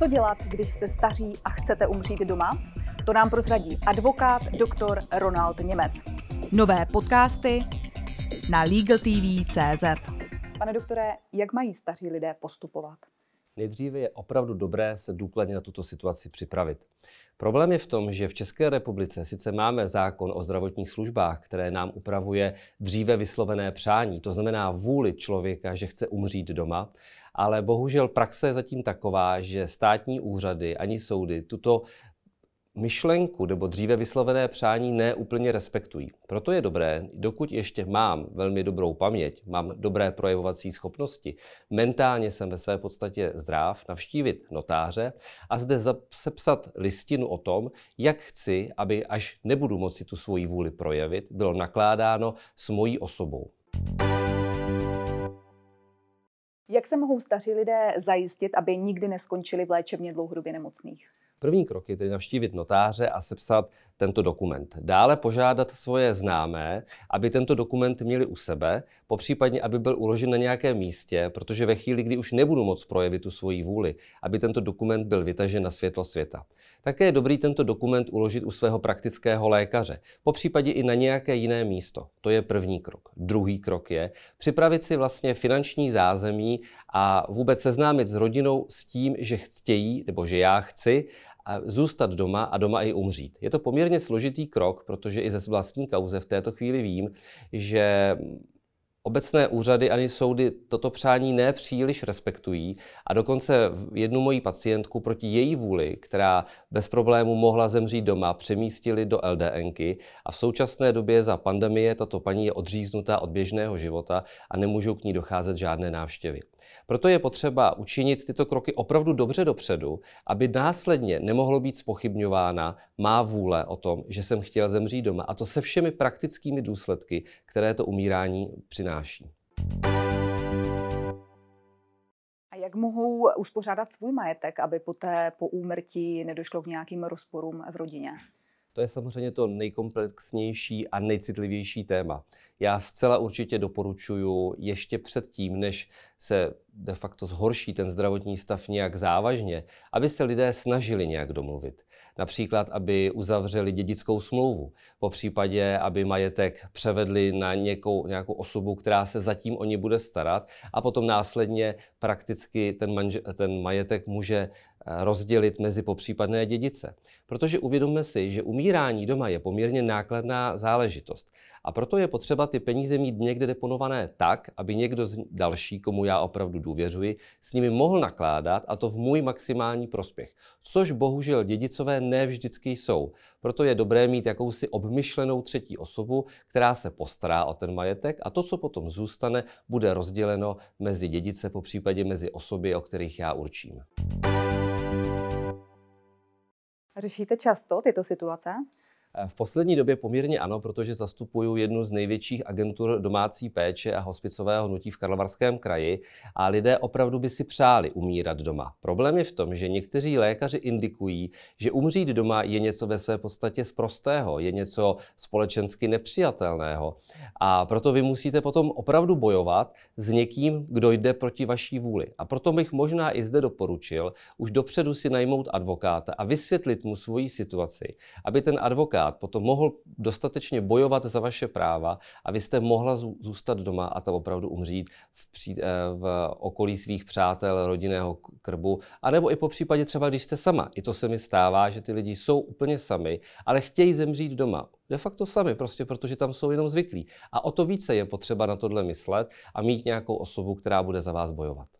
Co dělat, když jste staří a chcete umřít doma? To nám prozradí advokát doktor Ronald Němec. Nové podcasty na LegalTV.cz Pane doktore, jak mají staří lidé postupovat? Nejdříve je opravdu dobré se důkladně na tuto situaci připravit. Problém je v tom, že v České republice sice máme zákon o zdravotních službách, které nám upravuje dříve vyslovené přání, to znamená vůli člověka, že chce umřít doma, ale bohužel praxe je zatím taková, že státní úřady ani soudy tuto myšlenku nebo dříve vyslovené přání ne úplně respektují. Proto je dobré, dokud ještě mám velmi dobrou paměť, mám dobré projevovací schopnosti, mentálně jsem ve své podstatě zdrav, navštívit notáře a zde sepsat listinu o tom, jak chci, aby až nebudu moci tu svoji vůli projevit, bylo nakládáno s mojí osobou. Jak se mohou staří lidé zajistit, aby nikdy neskončili v léčebně dlouhodobě nemocných? První krok je tedy navštívit notáře a sepsat tento dokument. Dále požádat svoje známé, aby tento dokument měli u sebe, popřípadně, aby byl uložen na nějakém místě, protože ve chvíli, kdy už nebudu moct projevit tu svoji vůli, aby tento dokument byl vytažen na světlo světa. Také je dobrý tento dokument uložit u svého praktického lékaře, popřípadě i na nějaké jiné místo. To je první krok. Druhý krok je připravit si vlastně finanční zázemí a vůbec seznámit s rodinou s tím, že chtějí, nebo že já chci, zůstat doma a doma i umřít. Je to poměrně složitý krok, protože i ze vlastní kauze v této chvíli vím, že obecné úřady ani soudy toto přání nepříliš respektují a dokonce jednu moji pacientku proti její vůli, která bez problému mohla zemřít doma, přemístili do LDNky a v současné době za pandemie tato paní je odříznutá od běžného života a nemůžou k ní docházet žádné návštěvy. Proto je potřeba učinit tyto kroky opravdu dobře dopředu, aby následně nemohlo být spochybňována má vůle o tom, že jsem chtěl zemřít doma. A to se všemi praktickými důsledky, které to umírání přináší. A jak mohou uspořádat svůj majetek, aby poté po úmrtí nedošlo k nějakým rozporům v rodině? To je samozřejmě to nejkomplexnější a nejcitlivější téma. Já zcela určitě doporučuji ještě předtím, než se de facto zhorší ten zdravotní stav nějak závažně, aby se lidé snažili nějak domluvit. Například, aby uzavřeli dědickou smlouvu, po případě, aby majetek převedli na někou, nějakou osobu, která se zatím o ně bude starat a potom následně prakticky ten, manže, ten majetek může rozdělit mezi popřípadné dědice. Protože uvědomme si, že umírání doma je poměrně nákladná záležitost. A proto je potřeba ty peníze mít někde deponované tak, aby někdo z další, komu já opravdu důvěřuji, s nimi mohl nakládat a to v můj maximální prospěch. Což bohužel dědicové ne vždycky jsou. Proto je dobré mít jakousi obmyšlenou třetí osobu, která se postará o ten majetek a to, co potom zůstane, bude rozděleno mezi dědice, po případě mezi osoby, o kterých já určím. Řešíte často tyto situace? Eh, v poslední době poměrně ano, protože zastupuju jednu z největších agentur domácí péče a hospicového hnutí v Karlovarském kraji a lidé opravdu by si přáli umírat doma. Problém je v tom, že někteří lékaři indikují, že umřít doma je něco ve své podstatě zprostého, je něco společensky nepřijatelného. A proto vy musíte potom opravdu bojovat s někým, kdo jde proti vaší vůli. A proto bych možná i zde doporučil už dopředu si najmout advokáta a vysvětlit mu svoji situaci, aby ten advokát advokát potom mohl dostatečně bojovat za vaše práva a vy jste mohla zůstat doma a tam opravdu umřít v, pří, eh, v okolí svých přátel, rodinného krbu, anebo i po případě třeba, když jste sama. I to se mi stává, že ty lidi jsou úplně sami, ale chtějí zemřít doma. De facto sami, prostě protože tam jsou jenom zvyklí. A o to více je potřeba na tohle myslet a mít nějakou osobu, která bude za vás bojovat.